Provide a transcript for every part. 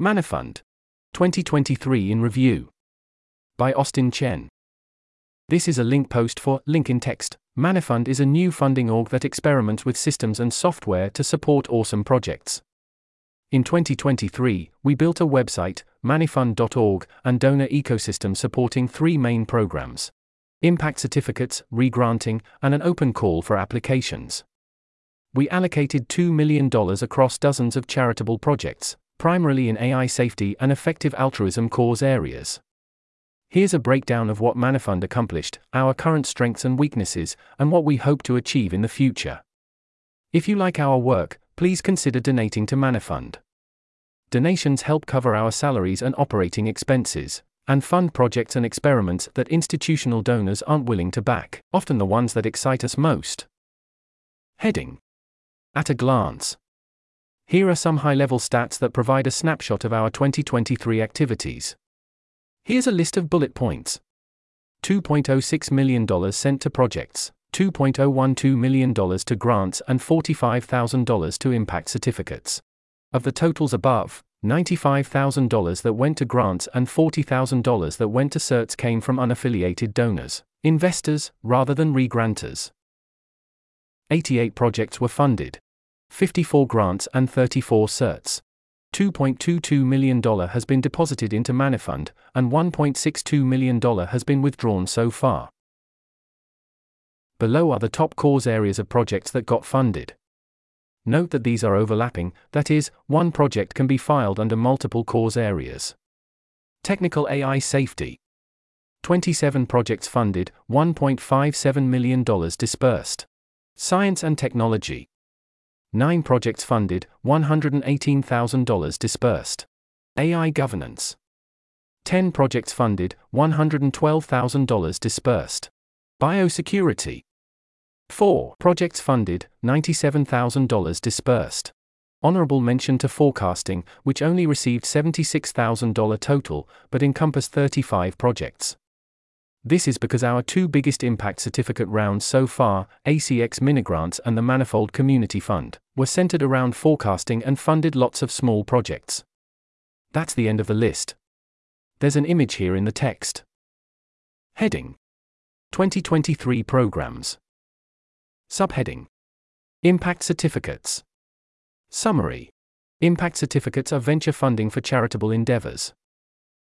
Manifund 2023 in Review by Austin Chen. This is a link post for Link in Text. Manifund is a new funding org that experiments with systems and software to support awesome projects. In 2023, we built a website, manifund.org, and donor ecosystem supporting three main programs impact certificates, regranting, and an open call for applications. We allocated $2 million across dozens of charitable projects, primarily in AI safety and effective altruism cause areas. Here's a breakdown of what Manifund accomplished, our current strengths and weaknesses, and what we hope to achieve in the future. If you like our work, please consider donating to Manifund. Donations help cover our salaries and operating expenses, and fund projects and experiments that institutional donors aren't willing to back, often the ones that excite us most. Heading At a glance. Here are some high level stats that provide a snapshot of our 2023 activities. Here's a list of bullet points $2.06 million sent to projects, $2.012 million to grants, and $45,000 to impact certificates. Of the totals above, $95,000 that went to grants and $40,000 that went to certs came from unaffiliated donors, investors, rather than regranters. 88 projects were funded, 54 grants and 34 certs. $2.22 million has been deposited into Manifund, and $1.62 million has been withdrawn so far. Below are the top cause areas of projects that got funded. Note that these are overlapping, that is, one project can be filed under multiple cause areas. Technical AI safety. 27 projects funded, $1.57 million dispersed. Science and technology. 9 projects funded, $118,000 dispersed. AI governance. 10 projects funded, $112,000 dispersed. Biosecurity. 4 projects funded, $97,000 dispersed. Honorable mention to forecasting, which only received $76,000 total, but encompassed 35 projects. This is because our two biggest impact certificate rounds so far, ACX Minigrants and the Manifold Community Fund, were centered around forecasting and funded lots of small projects. That's the end of the list. There's an image here in the text. Heading 2023 Programs. Subheading Impact Certificates. Summary Impact certificates are venture funding for charitable endeavors.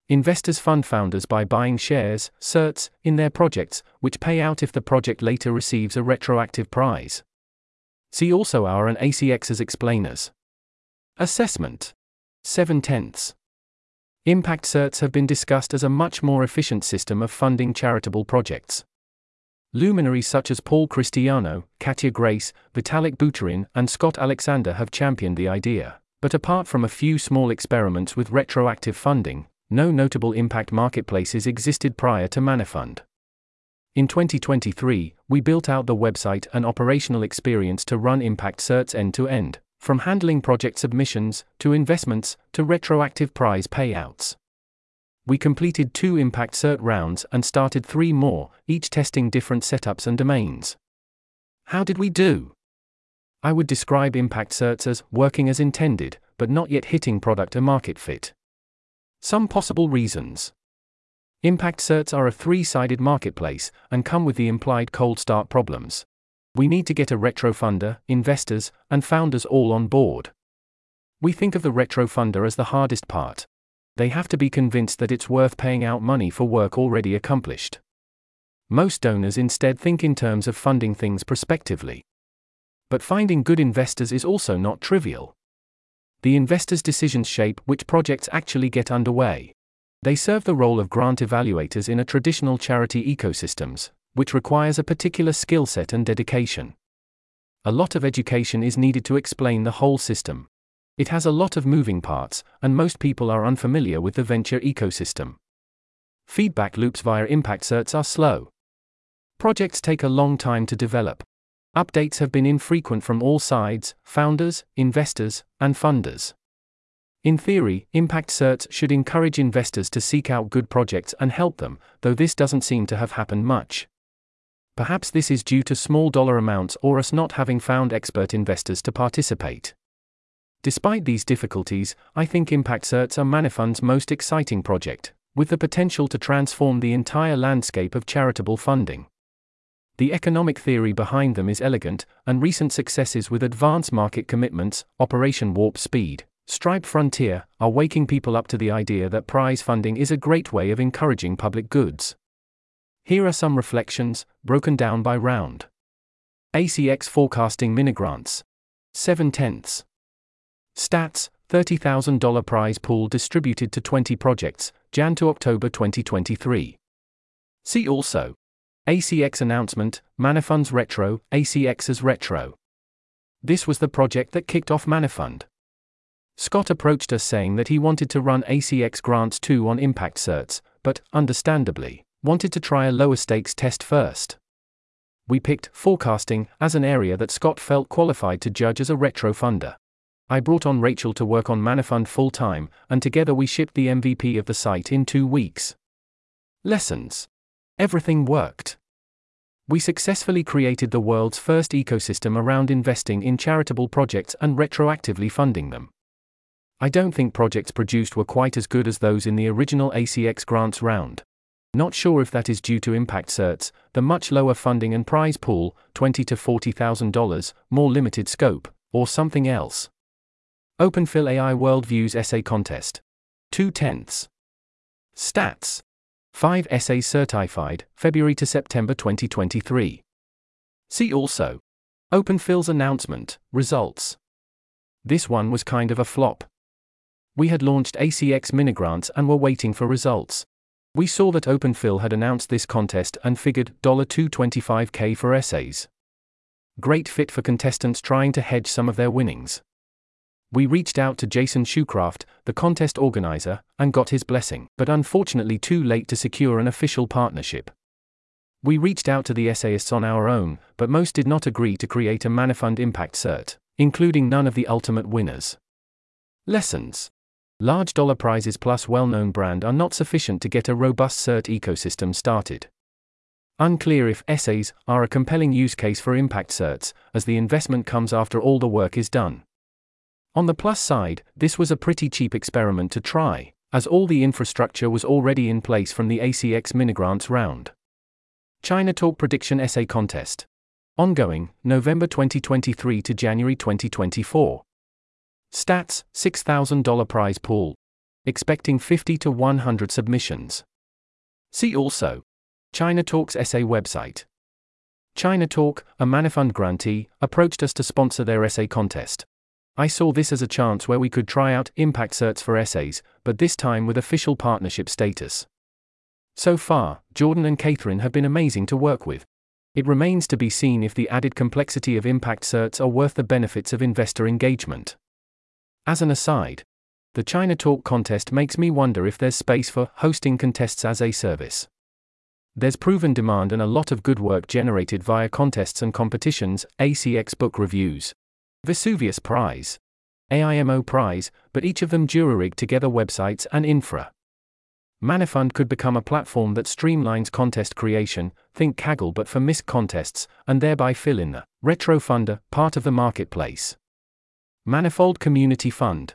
Investors fund founders by buying shares, certs, in their projects, which pay out if the project later receives a retroactive prize. See also our and ACX's explainers. Assessment 7 tenths. Impact certs have been discussed as a much more efficient system of funding charitable projects. Luminaries such as Paul Christiano, Katja Grace, Vitalik Buterin, and Scott Alexander have championed the idea. But apart from a few small experiments with retroactive funding, no notable impact marketplaces existed prior to Manifund. In 2023, we built out the website and operational experience to run Impact Certs end to end, from handling project submissions, to investments, to retroactive prize payouts we completed two Impact Cert rounds and started three more, each testing different setups and domains. How did we do? I would describe Impact Certs as working as intended, but not yet hitting product a market fit. Some possible reasons. Impact Certs are a three sided marketplace and come with the implied cold start problems. We need to get a retro funder, investors, and founders all on board. We think of the retro funder as the hardest part they have to be convinced that it's worth paying out money for work already accomplished. Most donors instead think in terms of funding things prospectively. But finding good investors is also not trivial. The investors' decisions shape which projects actually get underway. They serve the role of grant evaluators in a traditional charity ecosystems, which requires a particular skill set and dedication. A lot of education is needed to explain the whole system. It has a lot of moving parts, and most people are unfamiliar with the venture ecosystem. Feedback loops via impact certs are slow. Projects take a long time to develop. Updates have been infrequent from all sides founders, investors, and funders. In theory, impact certs should encourage investors to seek out good projects and help them, though this doesn't seem to have happened much. Perhaps this is due to small dollar amounts or us not having found expert investors to participate. Despite these difficulties, I think Impact Certs are Manifund's most exciting project, with the potential to transform the entire landscape of charitable funding. The economic theory behind them is elegant, and recent successes with advanced market commitments, Operation Warp Speed, Stripe Frontier, are waking people up to the idea that prize funding is a great way of encouraging public goods. Here are some reflections, broken down by round. ACX Forecasting Minigrants. 7 tenths. Stats $30,000 prize pool distributed to 20 projects, Jan to October 2023. See also ACX announcement, Manifund's Retro, ACX's Retro. This was the project that kicked off Manifund. Scott approached us saying that he wanted to run ACX grants too on impact certs, but, understandably, wanted to try a lower stakes test first. We picked forecasting as an area that Scott felt qualified to judge as a retro funder. I brought on Rachel to work on Manifund full time, and together we shipped the MVP of the site in two weeks. Lessons Everything worked. We successfully created the world's first ecosystem around investing in charitable projects and retroactively funding them. I don't think projects produced were quite as good as those in the original ACX grants round. Not sure if that is due to impact certs, the much lower funding and prize pool, $20 to $40,000, more limited scope, or something else. OpenPhil AI Worldviews Essay Contest. 2 tenths. Stats. 5 essays certified, February to September 2023. See also OpenPhil's announcement, results. This one was kind of a flop. We had launched ACX Minigrants and were waiting for results. We saw that OpenPhil had announced this contest and figured 225k for essays. Great fit for contestants trying to hedge some of their winnings we reached out to Jason Schukraft, the contest organizer, and got his blessing, but unfortunately too late to secure an official partnership. We reached out to the essayists on our own, but most did not agree to create a Manifund Impact Cert, including none of the ultimate winners. Lessons Large dollar prizes plus well known brand are not sufficient to get a robust cert ecosystem started. Unclear if essays are a compelling use case for impact certs, as the investment comes after all the work is done. On the plus side, this was a pretty cheap experiment to try, as all the infrastructure was already in place from the ACX Minigrants round. China Talk Prediction Essay Contest. Ongoing, November 2023 to January 2024. Stats $6,000 prize pool. Expecting 50 to 100 submissions. See also China Talk's essay website. China Talk, a Manifund grantee, approached us to sponsor their essay contest. I saw this as a chance where we could try out impact certs for essays, but this time with official partnership status. So far, Jordan and Catherine have been amazing to work with. It remains to be seen if the added complexity of impact certs are worth the benefits of investor engagement. As an aside, the China Talk contest makes me wonder if there's space for hosting contests as a service. There's proven demand and a lot of good work generated via contests and competitions, ACX book reviews, Vesuvius Prize, AIMO Prize, but each of them jury-rigged together websites and infra. Manifund could become a platform that streamlines contest creation, think Kaggle but for MISC contests, and thereby fill in the retro funder part of the marketplace. Manifold Community Fund.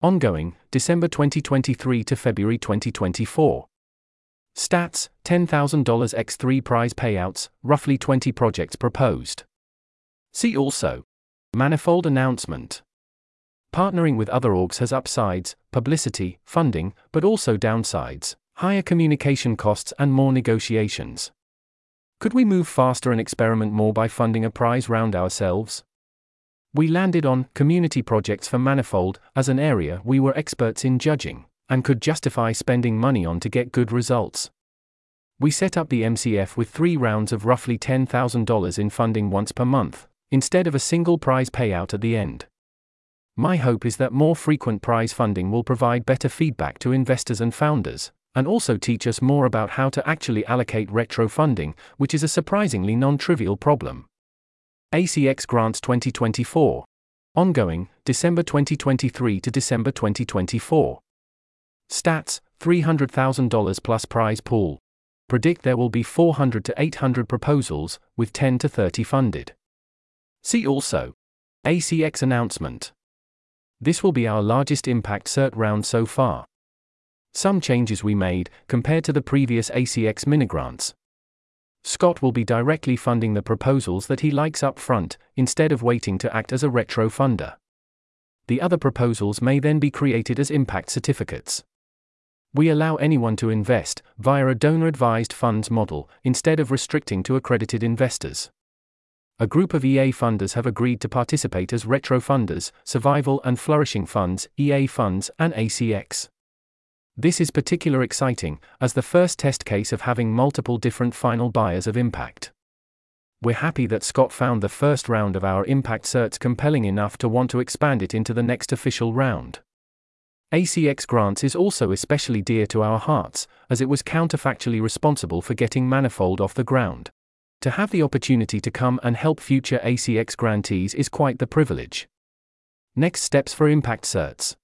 Ongoing, December 2023 to February 2024. Stats $10,000 x3 prize payouts, roughly 20 projects proposed. See also Manifold announcement. Partnering with other orgs has upsides, publicity, funding, but also downsides, higher communication costs, and more negotiations. Could we move faster and experiment more by funding a prize round ourselves? We landed on community projects for Manifold as an area we were experts in judging and could justify spending money on to get good results. We set up the MCF with three rounds of roughly $10,000 in funding once per month, instead of a single prize payout at the end. My hope is that more frequent prize funding will provide better feedback to investors and founders, and also teach us more about how to actually allocate retro funding, which is a surprisingly non trivial problem. ACX Grants 2024. Ongoing, December 2023 to December 2024. Stats $300,000 plus prize pool. Predict there will be 400 to 800 proposals, with 10 to 30 funded. See also ACX announcement. This will be our largest impact cert round so far. Some changes we made, compared to the previous ACX mini grants. Scott will be directly funding the proposals that he likes up front, instead of waiting to act as a retro funder. The other proposals may then be created as impact certificates. We allow anyone to invest via a donor advised funds model instead of restricting to accredited investors. A group of EA funders have agreed to participate as retro funders, survival and flourishing funds, EA funds, and ACX. This is particularly exciting, as the first test case of having multiple different final buyers of impact. We're happy that Scott found the first round of our impact certs compelling enough to want to expand it into the next official round. ACX Grants is also especially dear to our hearts, as it was counterfactually responsible for getting Manifold off the ground. To have the opportunity to come and help future ACX grantees is quite the privilege. Next steps for Impact Certs.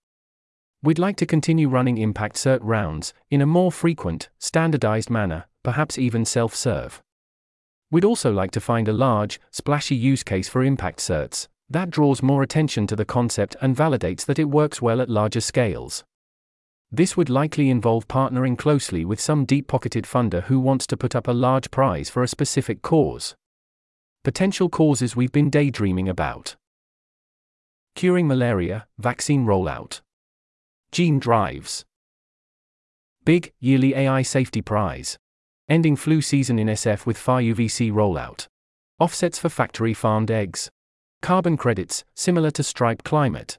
We'd like to continue running Impact Cert rounds in a more frequent, standardized manner, perhaps even self serve. We'd also like to find a large, splashy use case for Impact Certs, that draws more attention to the concept and validates that it works well at larger scales. This would likely involve partnering closely with some deep pocketed funder who wants to put up a large prize for a specific cause. Potential causes we've been daydreaming about. Curing malaria, vaccine rollout, gene drives, big, yearly AI safety prize, ending flu season in SF with far UVC rollout, offsets for factory farmed eggs, Carbon credits, similar to Stripe Climate.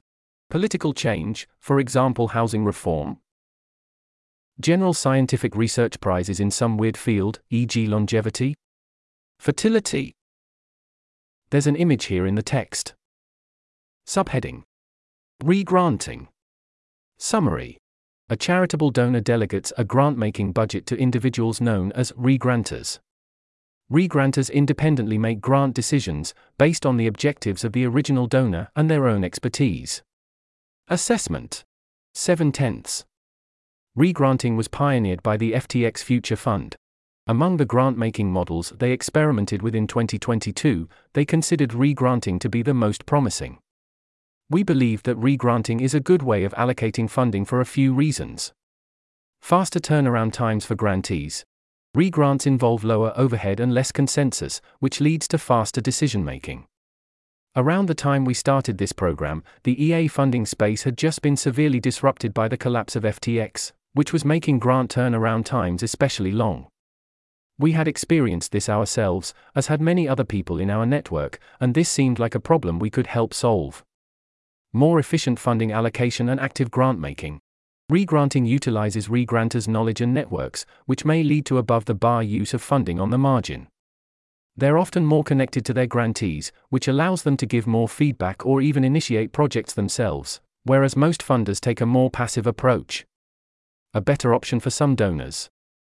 Political change, for example, housing reform. General scientific research prizes in some weird field, e.g., longevity. Fertility. There's an image here in the text. Subheading Regranting. Summary A charitable donor delegates a grant making budget to individuals known as regranters. Regranters independently make grant decisions based on the objectives of the original donor and their own expertise. Assessment 7 tenths. Regranting was pioneered by the FTX Future Fund. Among the grant making models they experimented with in 2022, they considered regranting to be the most promising. We believe that regranting is a good way of allocating funding for a few reasons. Faster turnaround times for grantees, Regrants involve lower overhead and less consensus, which leads to faster decision making. Around the time we started this program, the EA funding space had just been severely disrupted by the collapse of FTX, which was making grant turnaround times especially long. We had experienced this ourselves, as had many other people in our network, and this seemed like a problem we could help solve. More efficient funding allocation and active grant making. Regranting utilizes regranters' knowledge and networks, which may lead to above the bar use of funding on the margin. They're often more connected to their grantees, which allows them to give more feedback or even initiate projects themselves, whereas most funders take a more passive approach. A better option for some donors.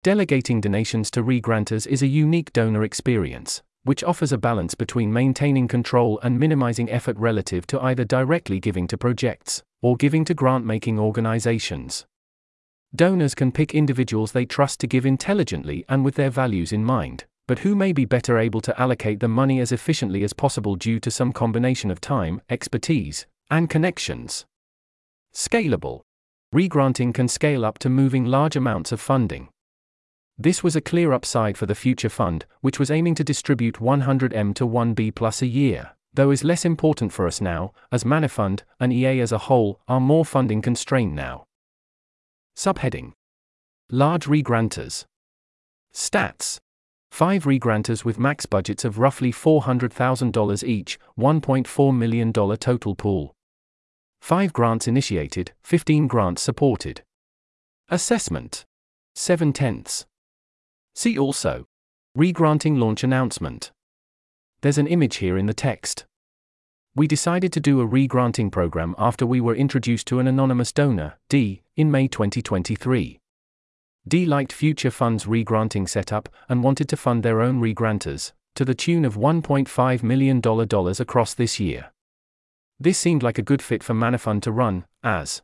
Delegating donations to regranters is a unique donor experience, which offers a balance between maintaining control and minimizing effort relative to either directly giving to projects or giving to grant making organizations. Donors can pick individuals they trust to give intelligently and with their values in mind, but who may be better able to allocate the money as efficiently as possible due to some combination of time, expertise, and connections. Scalable. Regranting can scale up to moving large amounts of funding. This was a clear upside for the Future Fund, which was aiming to distribute 100M to 1B plus a year though is less important for us now, as Manifund and EA as a whole are more funding constrained now. Subheading Large regranters. Stats 5 regranters with max budgets of roughly $400,000 each, $1.4 million total pool. 5 grants initiated, 15 grants supported. Assessment 7 tenths. See also Regranting launch announcement. There's an image here in the text. We decided to do a re-granting program after we were introduced to an anonymous donor, D, in May 2023. D liked Future Fund's re-granting setup and wanted to fund their own re-granters, to the tune of $1.5 million across this year. This seemed like a good fit for Manifund to run, as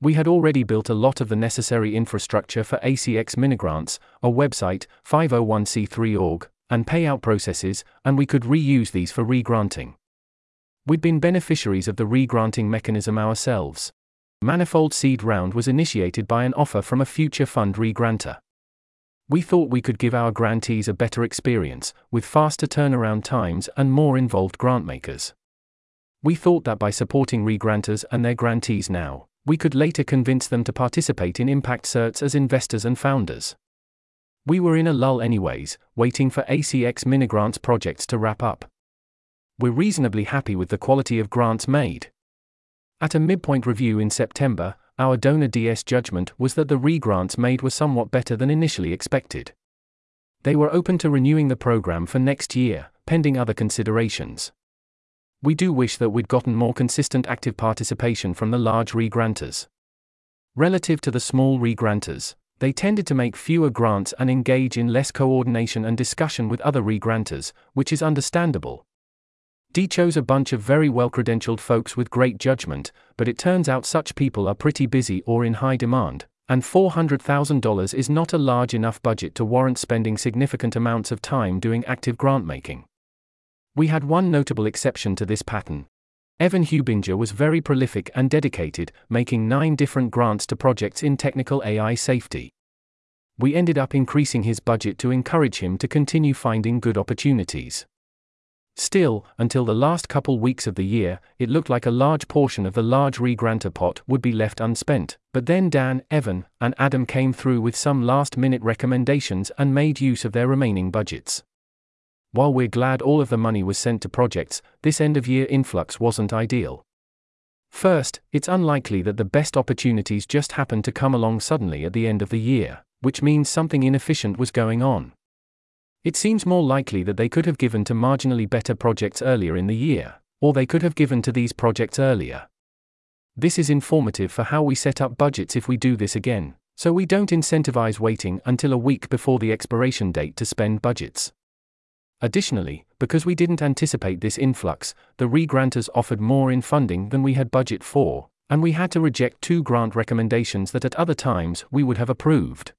we had already built a lot of the necessary infrastructure for ACX minigrants, a website, 501c3 org, and payout processes, and we could reuse these for regranting. We'd been beneficiaries of the re-granting mechanism ourselves. Manifold Seed Round was initiated by an offer from a future fund re-granter. We thought we could give our grantees a better experience, with faster turnaround times and more involved grantmakers. We thought that by supporting re-granters and their grantees now, we could later convince them to participate in impact certs as investors and founders. We were in a lull anyways, waiting for ACX mini-grants projects to wrap up. We're reasonably happy with the quality of grants made. At a midpoint review in September, our donor DS judgment was that the re-grants made were somewhat better than initially expected. They were open to renewing the program for next year, pending other considerations. We do wish that we'd gotten more consistent active participation from the large re-granters. Relative to the small re-granters, they tended to make fewer grants and engage in less coordination and discussion with other re-granters, which is understandable, D chose a bunch of very well credentialed folks with great judgment, but it turns out such people are pretty busy or in high demand, and $400,000 is not a large enough budget to warrant spending significant amounts of time doing active grant making. We had one notable exception to this pattern. Evan Hubinger was very prolific and dedicated, making nine different grants to projects in technical AI safety. We ended up increasing his budget to encourage him to continue finding good opportunities. Still, until the last couple weeks of the year, it looked like a large portion of the large re-granter pot would be left unspent, but then Dan, Evan, and Adam came through with some last minute recommendations and made use of their remaining budgets. While we're glad all of the money was sent to projects, this end of year influx wasn't ideal. First, it's unlikely that the best opportunities just happened to come along suddenly at the end of the year, which means something inefficient was going on. It seems more likely that they could have given to marginally better projects earlier in the year, or they could have given to these projects earlier. This is informative for how we set up budgets if we do this again, so we don't incentivize waiting until a week before the expiration date to spend budgets. Additionally, because we didn't anticipate this influx, the re-granters offered more in funding than we had budget for, and we had to reject two grant recommendations that at other times we would have approved.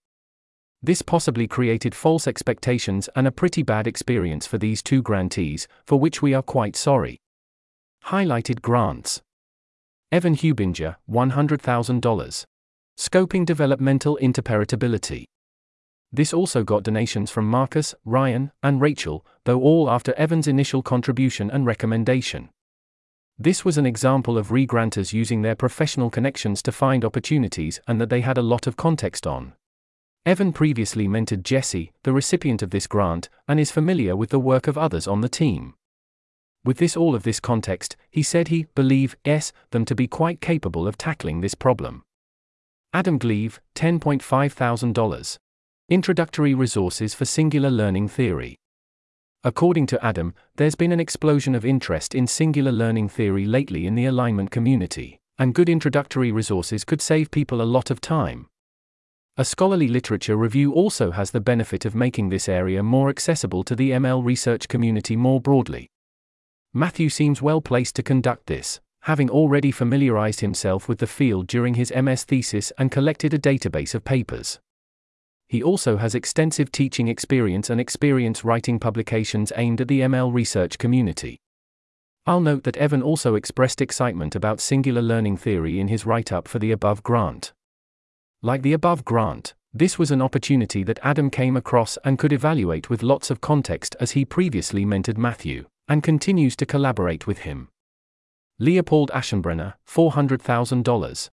This possibly created false expectations and a pretty bad experience for these two grantees, for which we are quite sorry. Highlighted grants Evan Hubinger, $100,000. Scoping developmental interpretability. This also got donations from Marcus, Ryan, and Rachel, though all after Evan's initial contribution and recommendation. This was an example of re-granters using their professional connections to find opportunities and that they had a lot of context on. Evan previously mentored Jesse, the recipient of this grant, and is familiar with the work of others on the team. With this all of this context, he said he believe s them to be quite capable of tackling this problem. Adam Gleave, $10.5 thousand. Introductory resources for singular learning theory. According to Adam, there's been an explosion of interest in singular learning theory lately in the alignment community, and good introductory resources could save people a lot of time. A scholarly literature review also has the benefit of making this area more accessible to the ML research community more broadly. Matthew seems well placed to conduct this, having already familiarized himself with the field during his MS thesis and collected a database of papers. He also has extensive teaching experience and experience writing publications aimed at the ML research community. I'll note that Evan also expressed excitement about singular learning theory in his write up for the above grant. Like the above grant, this was an opportunity that Adam came across and could evaluate with lots of context as he previously mentored Matthew, and continues to collaborate with him. Leopold Aschenbrenner, $400,000.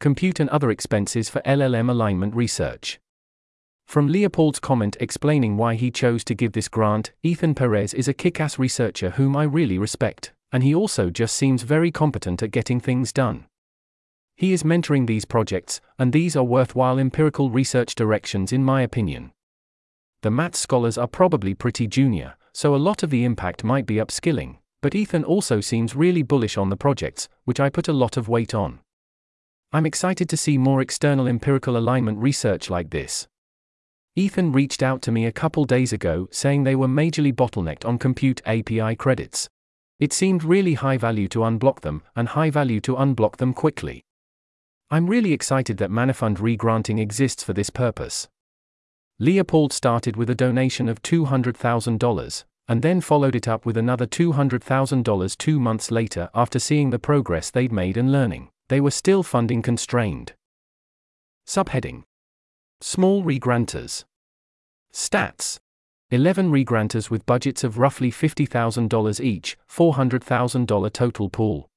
Compute and other expenses for LLM alignment research. From Leopold's comment explaining why he chose to give this grant, Ethan Perez is a kick ass researcher whom I really respect, and he also just seems very competent at getting things done. He is mentoring these projects, and these are worthwhile empirical research directions in my opinion. The MATS scholars are probably pretty junior, so a lot of the impact might be upskilling, but Ethan also seems really bullish on the projects, which I put a lot of weight on. I'm excited to see more external empirical alignment research like this. Ethan reached out to me a couple days ago saying they were majorly bottlenecked on compute API credits. It seemed really high value to unblock them, and high value to unblock them quickly. I'm really excited that Manifund regranting exists for this purpose. Leopold started with a donation of $200,000, and then followed it up with another $200,000 two months later after seeing the progress they'd made and learning. They were still funding constrained. Subheading Small regranters. Stats 11 regranters with budgets of roughly $50,000 each, $400,000 total pool.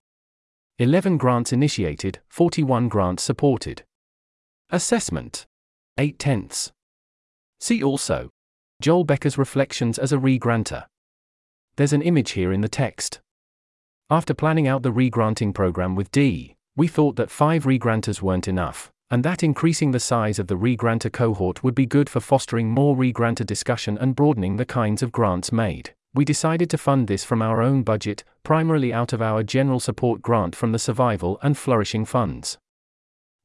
11 grants initiated, 41 grants supported. Assessment 8 tenths. See also Joel Becker's reflections as a re-granter. There's an image here in the text. After planning out the re-granting program with D, we thought that five re-granters weren't enough, and that increasing the size of the re-granter cohort would be good for fostering more re-granter discussion and broadening the kinds of grants made. We decided to fund this from our own budget, primarily out of our general support grant from the Survival and Flourishing Funds.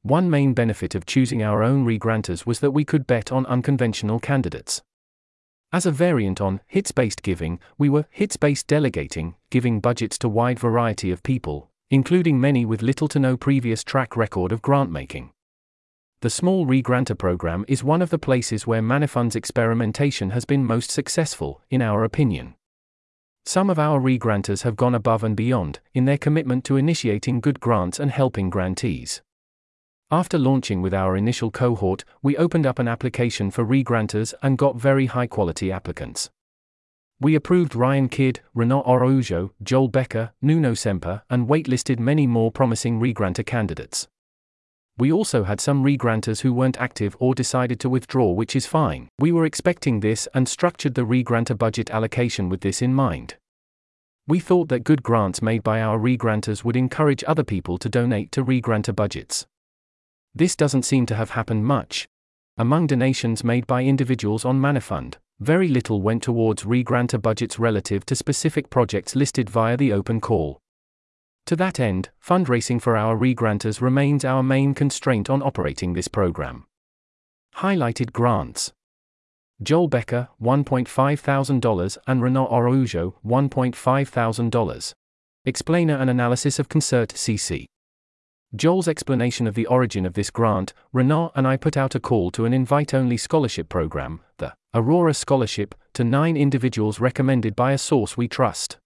One main benefit of choosing our own re-granters was that we could bet on unconventional candidates. As a variant on hits based giving, we were hits based delegating, giving budgets to wide variety of people, including many with little to no previous track record of grant making. The small re-granter program is one of the places where Manifund's experimentation has been most successful, in our opinion. Some of our re-granters have gone above and beyond in their commitment to initiating good grants and helping grantees. After launching with our initial cohort, we opened up an application for regranters and got very high quality applicants. We approved Ryan Kidd, Renan Araujo, Joel Becker, Nuno Sempere, and waitlisted many more promising regranter candidates. We also had some regranters who weren't active or decided to withdraw, which is fine. We were expecting this and structured the regranter budget allocation with this in mind. We thought that good grants made by our regranters would encourage other people to donate to regranter budgets. This doesn't seem to have happened much. Among donations made by individuals on Manifund, very little went towards re-granter budgets relative to specific projects listed via the open call. To that end, fundraising for our re-granters remains our main constraint on operating this program. Highlighted grants Joel Becker, $1.5 thousand and Renan Araujo, $1.5 thousand. Explainer and analysis of Concert CC. Joel's explanation of the origin of this grant, Renan and I put out a call to an invite only scholarship program, the Aurora Scholarship, to nine individuals recommended by a source we trust.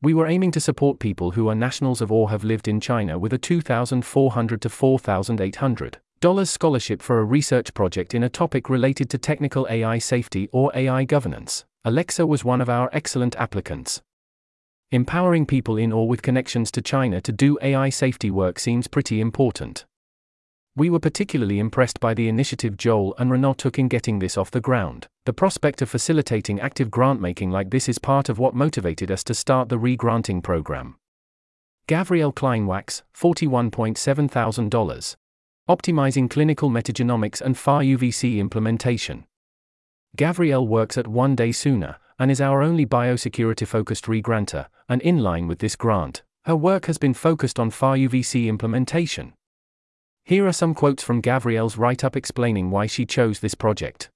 We were aiming to support people who are nationals of or have lived in China with a 2,400 to $4,800 scholarship for a research project in a topic related to technical AI safety or AI governance. Alexa was one of our excellent applicants. Empowering people in or with connections to China to do AI safety work seems pretty important. We were particularly impressed by the initiative Joel and Renan took in getting this off the ground. The prospect of facilitating active grant making like this is part of what motivated us to start the re granting program. Gavriel Kleinwaks, $41.7 thousand. Optimizing clinical metagenomics and FAR UVC implementation. Gavriel works at One Day Sooner, and is our only biosecurity focused regranter, and in line with this grant, her work has been focused on FAR UVC implementation. Here are some quotes from Gavriel's write up explaining why she chose this project.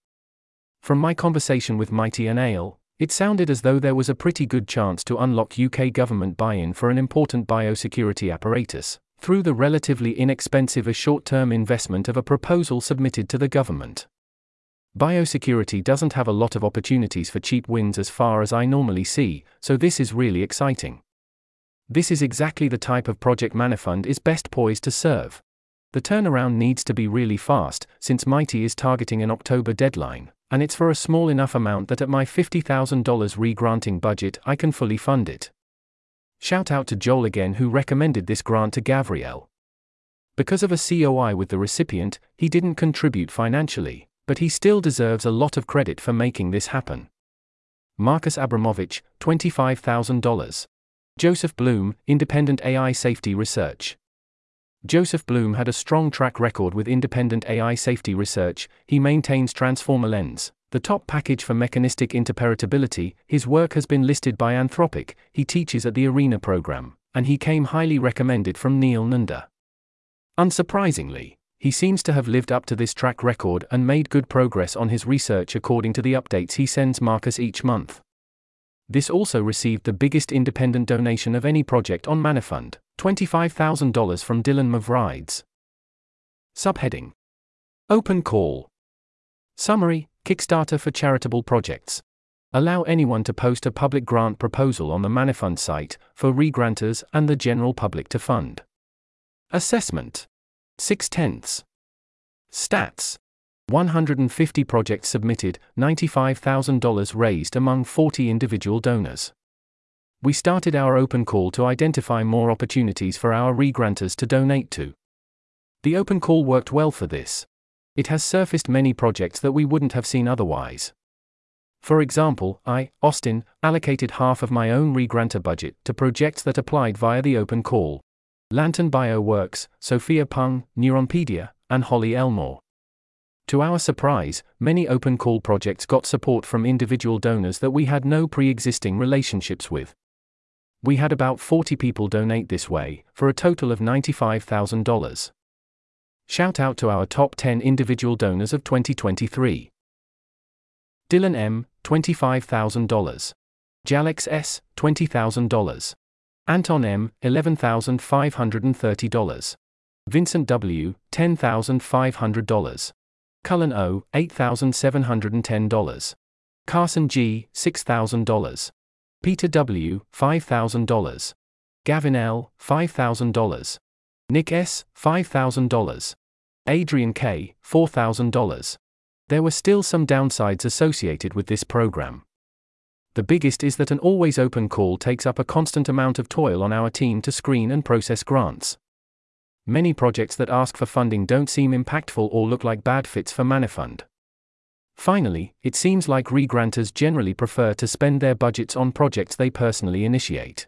From my conversation with Miti and Ale, it sounded as though there was a pretty good chance to unlock UK government buy in for an important biosecurity apparatus, through the relatively inexpensive a short term investment of a proposal submitted to the government. Biosecurity doesn't have a lot of opportunities for cheap wins as far as I normally see, so this is really exciting. This is exactly the type of project Manifund is best poised to serve. The turnaround needs to be really fast, since Miti is targeting an October deadline, and it's for a small enough amount that at my $50,000 re-granting budget I can fully fund it. Shout out to Joel again who recommended this grant to Gavriel. Because of a COI with the recipient, he didn't contribute financially, but he still deserves a lot of credit for making this happen. Marcus Abramovitch, $25,000. Joseph Bloom, Independent AI Safety Research. Joseph Bloom had a strong track record with independent AI safety research, he maintains Transformer Lens, the top package for mechanistic interpretability. His work has been listed by Anthropic, he teaches at the ARENA program, and he came highly recommended from Neel Nanda. Unsurprisingly, he seems to have lived up to this track record and made good progress on his research according to the updates he sends Marcus each month. This also received the biggest independent donation of any project on Manifund, $25,000 from Dylan Mavrides. Subheading Open Call Summary Kickstarter for Charitable Projects Allow anyone to post a public grant proposal on the Manifund site for regranters and the general public to fund. Assessment 6 tenths. Stats 150 projects submitted, $95,000 raised among 40 individual donors. We started our open call to identify more opportunities for our regranters to donate to. The open call worked well for this. It has surfaced many projects that we wouldn't have seen otherwise. For example, I, Austin, allocated half of my own regranter budget to projects that applied via the open call. Lantern Bioworks, Sophia Pung, Neuronpedia, and Holly Elmore. To our surprise, many open call projects got support from individual donors that we had no pre existing relationships with. We had about 40 people donate this way, for a total of $95,000. Shout out to our top 10 individual donors of 2023. Dylan M., $25,000. Jalex S., $20,000. Anton M., $11,530. Vincent W., $10,500. Cullen O, $8,710. Carson G, $6,000. Peter W, $5,000. Gavin L, $5,000. Nick S, $5,000. Adrian K, $4,000. There were still some downsides associated with this program. The biggest is that an always open call takes up a constant amount of toil on our team to screen and process grants many projects that ask for funding don't seem impactful or look like bad fits for Manifund. Finally, it seems like regranters generally prefer to spend their budgets on projects they personally initiate.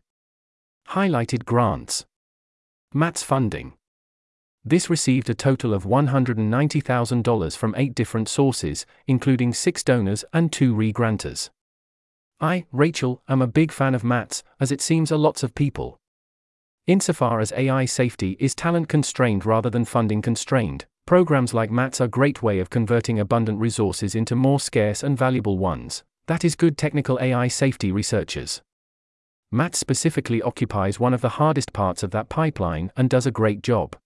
Highlighted grants. MATS funding. This received a total of $190,000 from eight different sources, including six donors and two regranters. I, Rachel, am a big fan of MATS, as it seems a lots of people, Insofar as AI safety is talent constrained rather than funding constrained, programs like MATS are a great way of converting abundant resources into more scarce and valuable ones. That is good technical AI safety researchers. MATS specifically occupies one of the hardest parts of that pipeline and does a great job.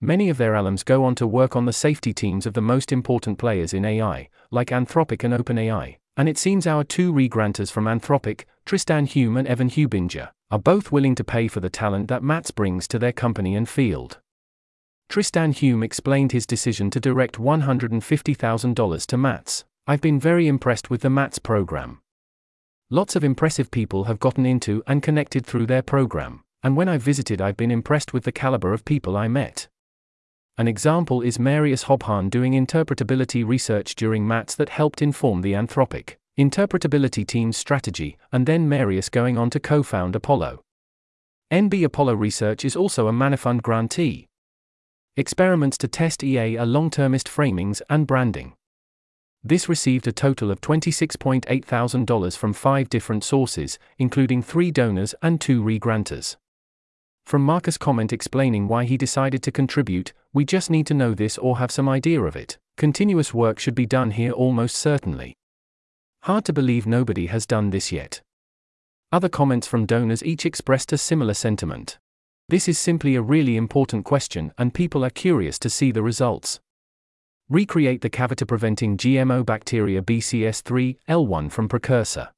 Many of their alums go on to work on the safety teams of the most important players in AI, like Anthropic and OpenAI, and it seems our two regranters from Anthropic, Tristan Hume and Evan Hubinger, are both willing to pay for the talent that MATS brings to their company and field. Tristan Hume explained his decision to direct $150,000 to MATS. I've been very impressed with the MATS program. Lots of impressive people have gotten into and connected through their program, and when I visited, I've been impressed with the caliber of people I met. An example is Marius Hobbhahn doing interpretability research during MATS that helped inform the Anthropic interpretability team's strategy, and then Marius going on to co found Apollo. NB Apollo Research is also a Manifund grantee. Experiments to test EA are long termist framings and branding. This received a total of $26.8 thousand from five different sources, including three donors and two regranters. From Marcus' comment explaining why he decided to contribute, we just need to know this or have some idea of it. Continuous work should be done here almost certainly. Hard to believe nobody has done this yet. Other comments from donors each expressed a similar sentiment. This is simply a really important question, and people are curious to see the results. Recreate the cavity preventing GMO bacteria BCS3 L1 from precursor.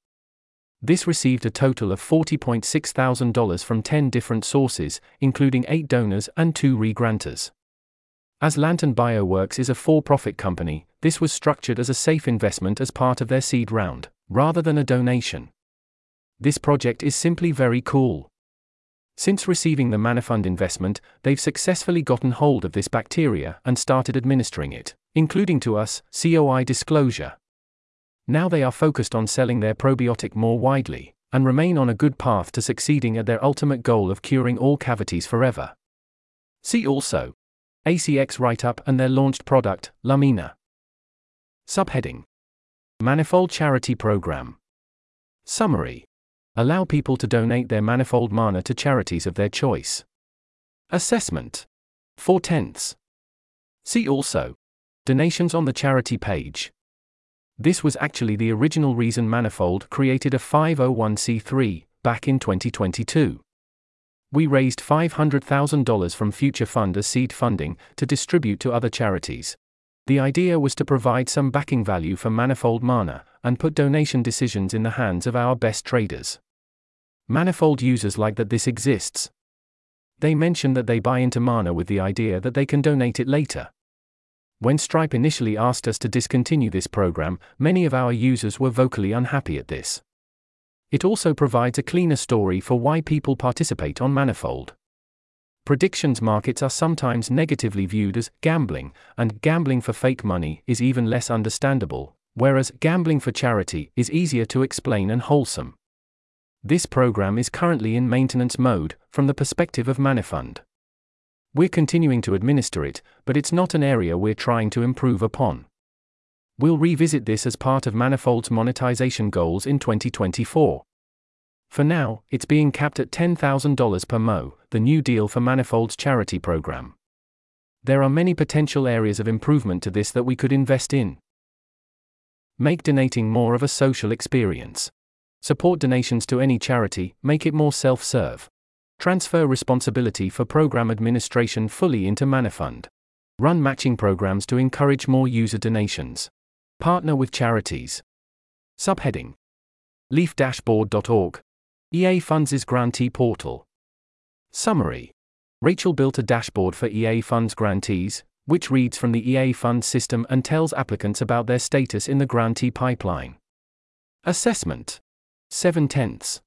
This received a total of $40.6 thousand from 10 different sources, including 8 donors and 2 regranters. As Lantern Bioworks is a for profit company, this was structured as a safe investment as part of their seed round, rather than a donation. This project is simply very cool. Since receiving the Manifund investment, they've successfully gotten hold of this bacteria and started administering it, including to us, COI disclosure. Now they are focused on selling their probiotic more widely, and remain on a good path to succeeding at their ultimate goal of curing all cavities forever. See also ACX write up and their launched product, Lumina. Subheading Manifold Charity Program. Summary Allow people to donate their manifold mana to charities of their choice. Assessment 4 tenths. See also Donations on the charity page. This was actually the original reason Manifold created a 501c3 back in 2022 we raised $500,000 from Future Fund as seed funding to distribute to other charities. The idea was to provide some backing value for Manifold Mana and put donation decisions in the hands of our best traders. Manifold users like that this exists. They mention that they buy into Mana with the idea that they can donate it later. When Stripe initially asked us to discontinue this program, many of our users were vocally unhappy at this. It also provides a cleaner story for why people participate on Manifold. Predictions markets are sometimes negatively viewed as gambling, and gambling for fake money is even less understandable, whereas gambling for charity is easier to explain and wholesome. This program is currently in maintenance mode from the perspective of Manifund. We're continuing to administer it, but it's not an area we're trying to improve upon. We'll revisit this as part of Manifold's monetization goals in 2024. For now, it's being capped at $10,000 per Mo, the new deal for Manifold's charity program. There are many potential areas of improvement to this that we could invest in. Make donating more of a social experience. Support donations to any charity, make it more self serve. Transfer responsibility for program administration fully into Manifund. Run matching programs to encourage more user donations. Partner with charities. Subheading leaf-board.org. EA Funds' grantee portal. Summary Rachel built a dashboard for EA Funds grantees, which reads from the EA Funds system and tells applicants about their status in the grantee pipeline. Assessment 7 tenths.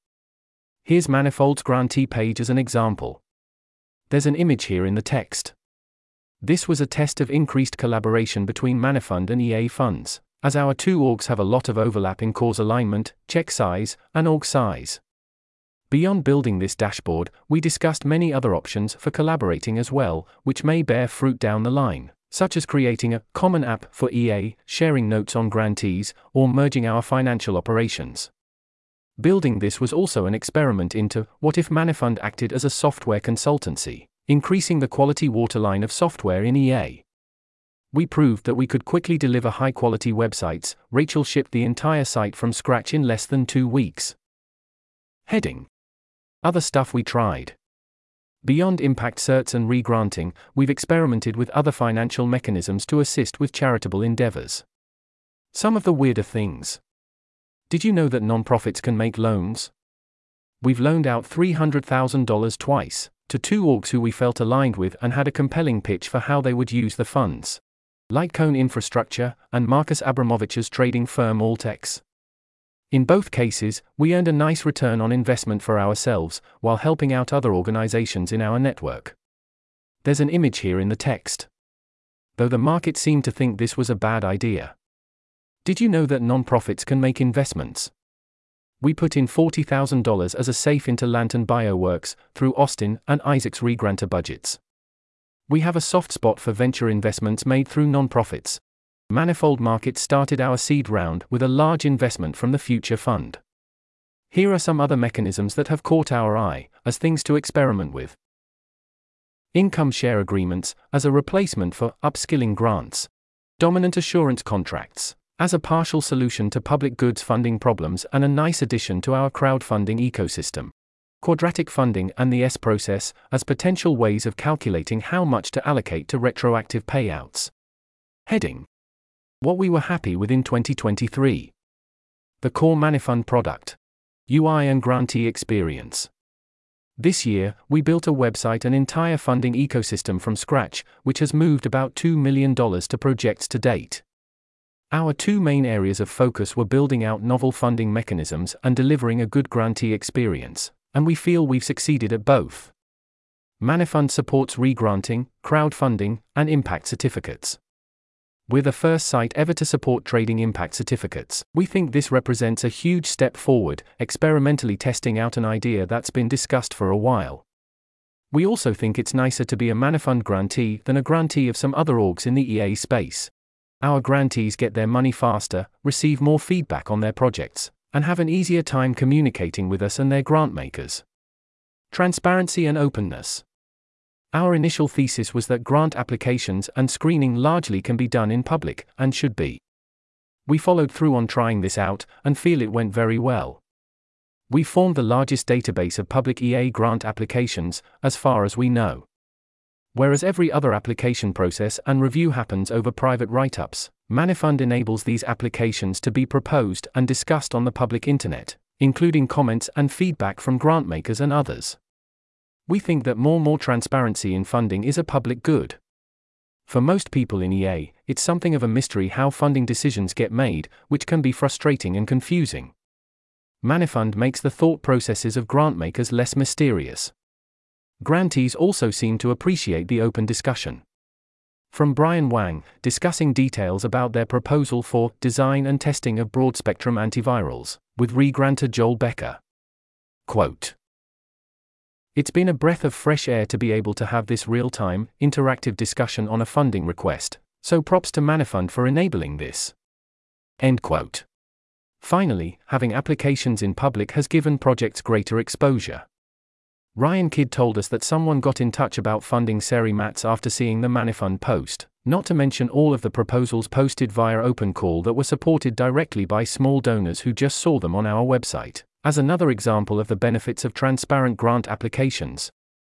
Here's Manifold's grantee page as an example. There's an image here in the text. This was a test of increased collaboration between Manifund and EA Funds, as our two orgs have a lot of overlap in cause alignment, check size, and org size. Beyond building this dashboard, we discussed many other options for collaborating as well, which may bear fruit down the line, such as creating a common app for EA, sharing notes on grantees, or merging our financial operations. Building this was also an experiment into what if Manifund acted as a software consultancy increasing the quality waterline of software in EA. We proved that we could quickly deliver high quality websites. Rachel shipped the entire site from scratch in less than two weeks. Heading Other stuff we tried. Beyond impact certs and regranting, we've experimented with other financial mechanisms to assist with charitable endeavors. Some of the weirder things. Did you know that nonprofits can make loans? We've loaned out $300,000 twice to two orgs who we felt aligned with and had a compelling pitch for how they would use the funds. Lightcone Infrastructure and Marcus Abramovitch's trading firm AltX. In both cases, we earned a nice return on investment for ourselves while helping out other organizations in our network. There's an image here in the text. Though the market seemed to think this was a bad idea. Did you know that nonprofits can make investments? We put in $40,000 as a safe into Lantern Bioworks through Austin and Isaac's regranter budgets. We have a soft spot for venture investments made through nonprofits. Manifold Markets started our seed round with a large investment from the Future Fund. Here are some other mechanisms that have caught our eye as things to experiment with. Income share agreements as a replacement for upskilling grants. Dominant assurance contracts as a partial solution to public goods funding problems and a nice addition to our crowdfunding ecosystem. Quadratic funding and the S process as potential ways of calculating how much to allocate to retroactive payouts. Heading What we were happy with in 2023. The core Manifund product. UI and grantee experience. This year, we built a website and entire funding ecosystem from scratch, which has moved about $2 million to projects to date. Our two main areas of focus were building out novel funding mechanisms and delivering a good grantee experience, and we feel we've succeeded at both. Manifund supports regranting, crowdfunding, and impact certificates. We're the first site ever to support trading impact certificates. We think this represents a huge step forward, experimentally testing out an idea that's been discussed for a while. We also think it's nicer to be a Manifund grantee than a grantee of some other orgs in the EA space. Our grantees get their money faster, receive more feedback on their projects, and have an easier time communicating with us and their grant makers. Transparency and openness. Our initial thesis was that grant applications and screening largely can be done in public, and should be. We followed through on trying this out, and feel it went very well. We formed the largest database of public EA grant applications, as far as we know. Whereas every other application process and review happens over private write ups, Manifund enables these applications to be proposed and discussed on the public internet, including comments and feedback from grantmakers and others. We think that more more transparency in funding is a public good. For most people in EA, it's something of a mystery how funding decisions get made, which can be frustrating and confusing. Manifund makes the thought processes of grantmakers less mysterious. Grantees also seem to appreciate the open discussion. From Brian Wang, discussing details about their proposal for design and testing of broad spectrum antivirals, with regranter Joel Becker. Quote it's been a breath of fresh air to be able to have this real time, interactive discussion on a funding request, so props to Manifund for enabling this. End quote. Finally, having applications in public has given projects greater exposure. Ryan Kidd told us that someone got in touch about funding SERI MATS after seeing the Manifund post, not to mention all of the proposals posted via Open Call that were supported directly by small donors who just saw them on our website. As another example of the benefits of transparent grant applications,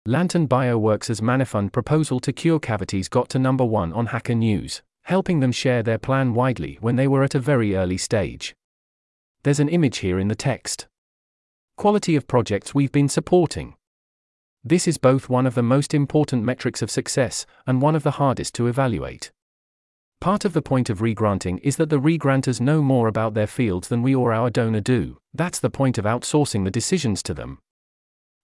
Lantern Bioworks' Manifund proposal to cure cavities got to number one on Hacker News, helping them share their plan widely when they were at a very early stage. There's an image here in the text. Quality of projects we've been supporting. This is both one of the most important metrics of success and one of the hardest to evaluate. Part of the point of regranting is that the regranters know more about their fields than we or our donor do, that's the point of outsourcing the decisions to them.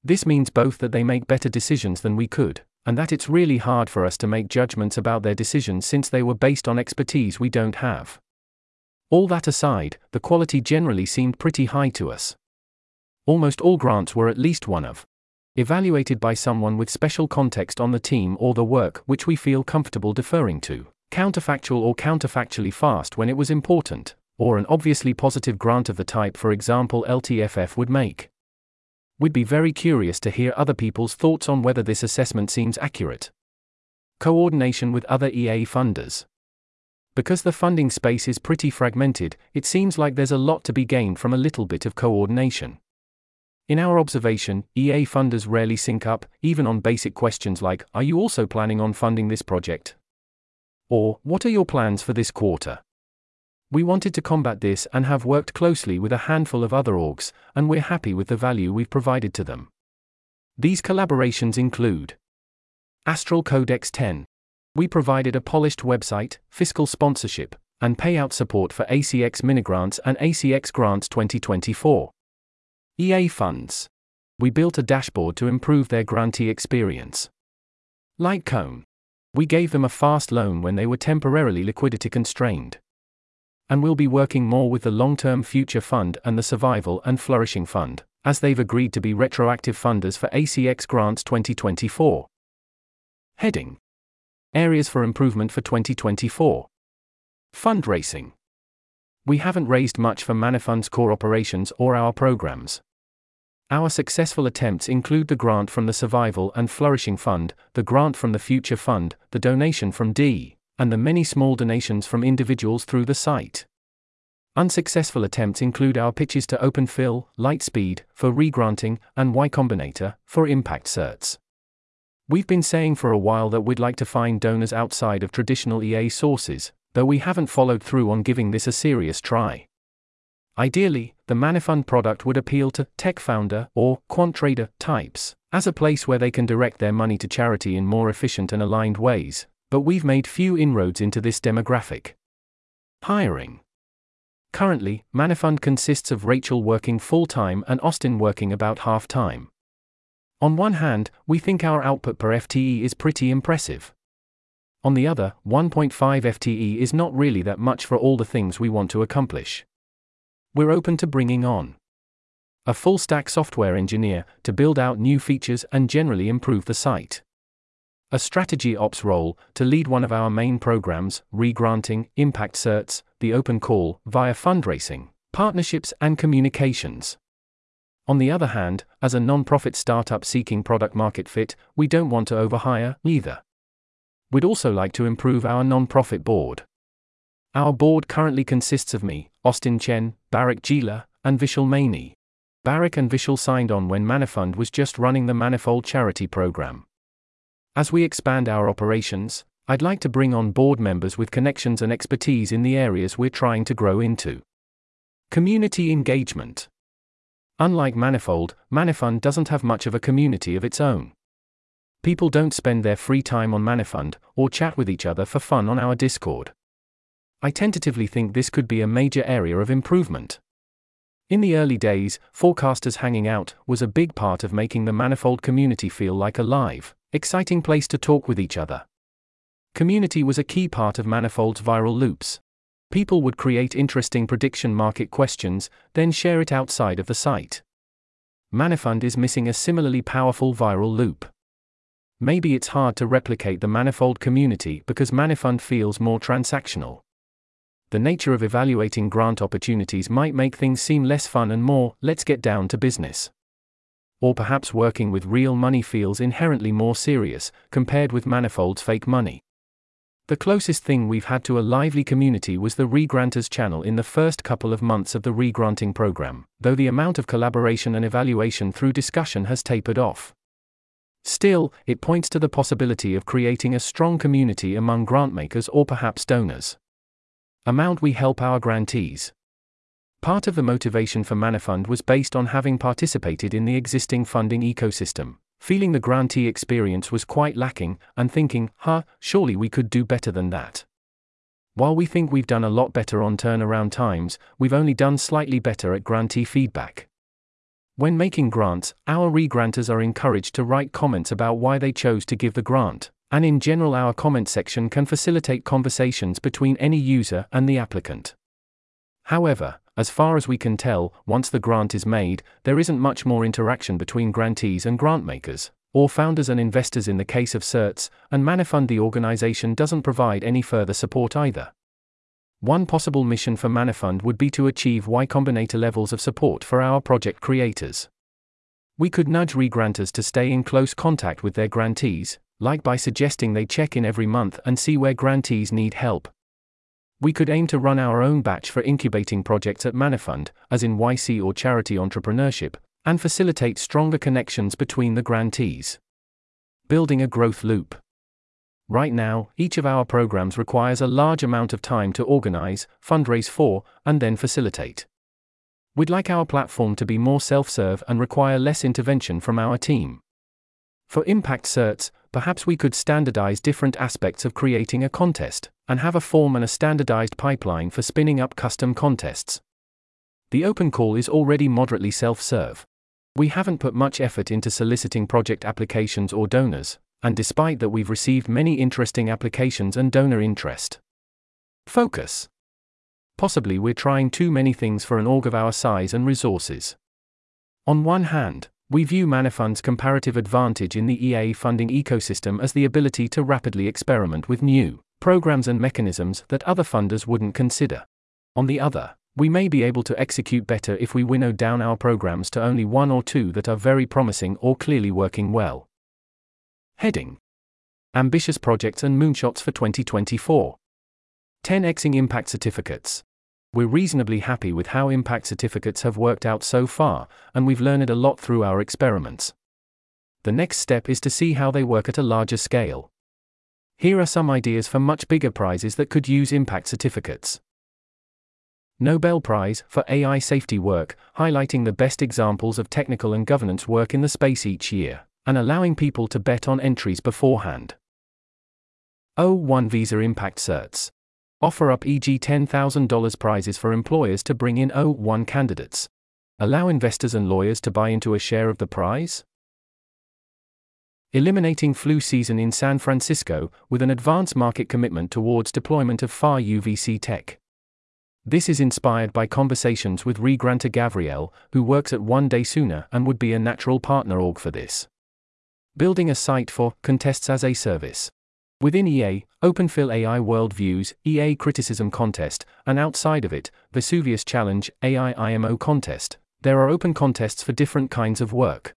This means both that they make better decisions than we could, and that it's really hard for us to make judgments about their decisions since they were based on expertise we don't have. All that aside, the quality generally seemed pretty high to us. Almost all grants were at least one of evaluated by someone with special context on the team or the work which we feel comfortable deferring to counterfactual or counterfactually fast when it was important, or an obviously positive grant of the type, for example, LTFF would make. We'd be very curious to hear other people's thoughts on whether this assessment seems accurate. Coordination with other EA funders. Because the funding space is pretty fragmented, it seems like there's a lot to be gained from a little bit of coordination. In our observation, EA funders rarely sync up, even on basic questions like Are you also planning on funding this project? Or, what are your plans for this quarter? We wanted to combat this and have worked closely with a handful of other orgs, and we're happy with the value we've provided to them. These collaborations include Astral Codex 10. We provided a polished website, fiscal sponsorship, and payout support for ACX Minigrants and ACX Grants 2024. EA Funds. We built a dashboard to improve their grantee experience. Lightcone we gave them a fast loan when they were temporarily liquidity constrained. And we'll be working more with the Long Term Future Fund and the Survival and Flourishing Fund, as they've agreed to be retroactive funders for ACX Grants 2024. Heading Areas for Improvement for 2024 Fundraising. We haven't raised much for Manifund's core operations or our programs. Our successful attempts include the grant from the Survival and Flourishing Fund, the grant from the Future Fund, the donation from D, and the many small donations from individuals through the site. Unsuccessful attempts include our pitches to OpenPhil, Lightspeed, for regranting, and Y Combinator, for impact certs. We've been saying for a while that we'd like to find donors outside of traditional EA sources, though we haven't followed through on giving this a serious try. Ideally, the Manifund product would appeal to tech founder or quant trader types as a place where they can direct their money to charity in more efficient and aligned ways, but we've made few inroads into this demographic. Hiring. Currently, Manifund consists of Rachel working full time and Austin working about half time. On one hand, we think our output per FTE is pretty impressive. On the other, 1.5 FTE is not really that much for all the things we want to accomplish we're open to bringing on a full stack software engineer to build out new features and generally improve the site. A strategy ops role to lead one of our main programs, regranting, impact certs, the open call, via fundraising, partnerships, and communications. On the other hand, as a non profit startup seeking product market fit, we don't want to overhire either. We'd also like to improve our non profit board. Our board currently consists of me, Austin Chen, Barak Gila, and Vishal Maini. Barak and Vishal signed on when Manifund was just running the Manifold charity program. As we expand our operations, I'd like to bring on board members with connections and expertise in the areas we're trying to grow into. Community engagement. Unlike Manifold, Manifund doesn't have much of a community of its own. People don't spend their free time on Manifund or chat with each other for fun on our Discord. I tentatively think this could be a major area of improvement. In the early days, forecasters hanging out was a big part of making the Manifold community feel like a live, exciting place to talk with each other. Community was a key part of Manifold's viral loops. People would create interesting prediction market questions, then share it outside of the site. Manifund is missing a similarly powerful viral loop. Maybe it's hard to replicate the Manifold community because Manifund feels more transactional the nature of evaluating grant opportunities might make things seem less fun and more, let's get down to business. Or perhaps working with real money feels inherently more serious, compared with Manifold's fake money. The closest thing we've had to a lively community was the Regranters channel in the first couple of months of the regranting program, though the amount of collaboration and evaluation through discussion has tapered off. Still, it points to the possibility of creating a strong community among grantmakers or perhaps donors. Amount we help our grantees. Part of the motivation for Manifund was based on having participated in the existing funding ecosystem, feeling the grantee experience was quite lacking, and thinking, huh, surely we could do better than that. While we think we've done a lot better on turnaround times, we've only done slightly better at grantee feedback. When making grants, our regranters are encouraged to write comments about why they chose to give the grant, and in general, our comment section can facilitate conversations between any user and the applicant. However, as far as we can tell, once the grant is made, there isn't much more interaction between grantees and grant makers, or founders and investors in the case of certs, and Manifund the organization doesn't provide any further support either. One possible mission for Manifund would be to achieve Y Combinator levels of support for our project creators. We could nudge regranters to stay in close contact with their grantees, like by suggesting they check in every month and see where grantees need help. We could aim to run our own batch for incubating projects at Manifund, as in YC or charity entrepreneurship, and facilitate stronger connections between the grantees. Building a growth loop. Right now, each of our programs requires a large amount of time to organize, fundraise for, and then facilitate. We'd like our platform to be more self serve and require less intervention from our team. For impact certs, perhaps we could standardize different aspects of creating a contest, and have a form and a standardized pipeline for spinning up custom contests. The open call is already moderately self serve. We haven't put much effort into soliciting project applications or donors, and despite that, we've received many interesting applications and donor interest. Focus. Possibly we're trying too many things for an org of our size and resources. On one hand, we view Manifund's comparative advantage in the EA funding ecosystem as the ability to rapidly experiment with new programs and mechanisms that other funders wouldn't consider. On the other, we may be able to execute better if we winnow down our programs to only one or two that are very promising or clearly working well. Heading Ambitious projects and moonshots for 2024. 10xing impact certificates we're reasonably happy with how impact certificates have worked out so far, and we've learned a lot through our experiments. The next step is to see how they work at a larger scale. Here are some ideas for much bigger prizes that could use impact certificates. Nobel Prize for AI Safety Work, highlighting the best examples of technical and governance work in the space each year, and allowing people to bet on entries beforehand. O1 Visa Impact Certs Offer up e.g. $10,000 prizes for employers to bring in O1 candidates. Allow investors and lawyers to buy into a share of the prize? Eliminating flu season in San Francisco with an advance market commitment towards deployment of far UVC tech. This is inspired by conversations with regranter Gavriel, who works at 1Day Sooner and would be a natural partner org for this. Building a site for contests as a service. Within EA, OpenPhil AI Worldviews, EA Criticism Contest, and outside of it, Vesuvius Challenge, AI IMO Contest, there are open contests for different kinds of work.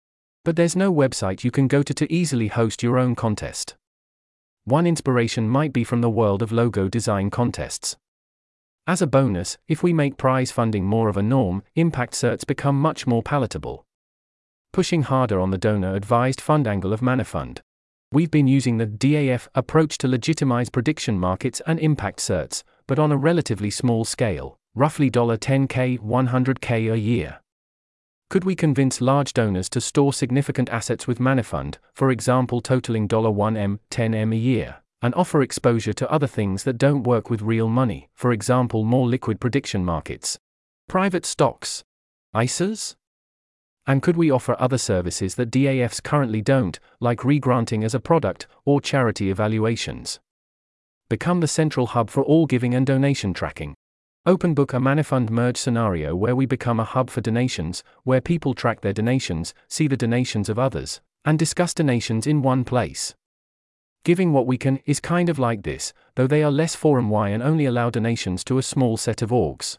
But there's no website you can go to to easily host your own contest. One inspiration might be from the world of logo design contests. As a bonus, if we make prize funding more of a norm, impact certs become much more palatable. Pushing harder on the donor advised fund angle of Manifund. We've been using the DAF approach to legitimize prediction markets and impact certs, but on a relatively small scale, roughly 10k, 100k a year. Could we convince large donors to store significant assets with Manifund, for example totaling $1m, 10m a year, and offer exposure to other things that don't work with real money, for example more liquid prediction markets? Private stocks? ISAs? And could we offer other services that DAFs currently don't, like regranting as a product or charity evaluations? Become the central hub for all giving and donation tracking. OpenBook a Manifund merge scenario where we become a hub for donations, where people track their donations, see the donations of others, and discuss donations in one place. Giving what we can is kind of like this, though they are less forum Y and only allow donations to a small set of orgs.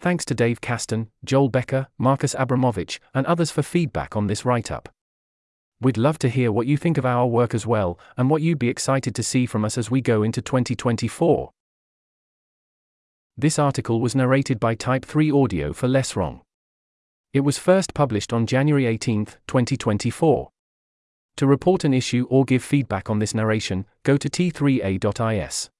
Thanks to Dave Kasten, Joel Becker, Marcus Abramovitch, and others for feedback on this write up. We'd love to hear what you think of our work as well, and what you'd be excited to see from us as we go into 2024. This article was narrated by Type 3 Audio for Less Wrong. It was first published on January 18, 2024. To report an issue or give feedback on this narration, go to t3a.is.